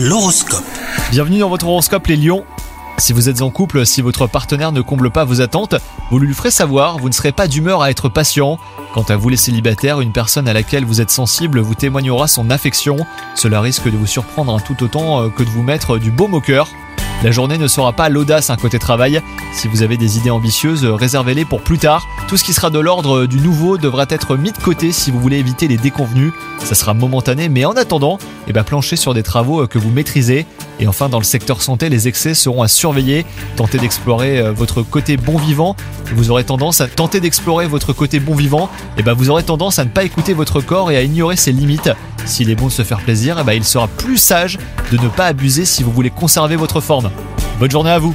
L'horoscope. Bienvenue dans votre horoscope les lions. Si vous êtes en couple, si votre partenaire ne comble pas vos attentes, vous lui ferez savoir, vous ne serez pas d'humeur à être patient. Quant à vous les célibataires, une personne à laquelle vous êtes sensible vous témoignera son affection. Cela risque de vous surprendre tout autant euh, que de vous mettre du baume au cœur. La journée ne sera pas l'audace un côté travail. Si vous avez des idées ambitieuses, réservez-les pour plus tard. Tout ce qui sera de l'ordre du nouveau devra être mis de côté si vous voulez éviter les déconvenus. Ça sera momentané, mais en attendant, eh ben, planchez sur des travaux que vous maîtrisez. Et enfin, dans le secteur santé, les excès seront à surveiller. Tentez d'explorer euh, votre côté bon vivant. Vous aurez tendance à tenter d'explorer votre côté bon vivant. Et ben, vous aurez tendance à ne pas écouter votre corps et à ignorer ses limites. S'il est bon de se faire plaisir, eh ben, il sera plus sage de ne pas abuser si vous voulez conserver votre forme. Bonne journée à vous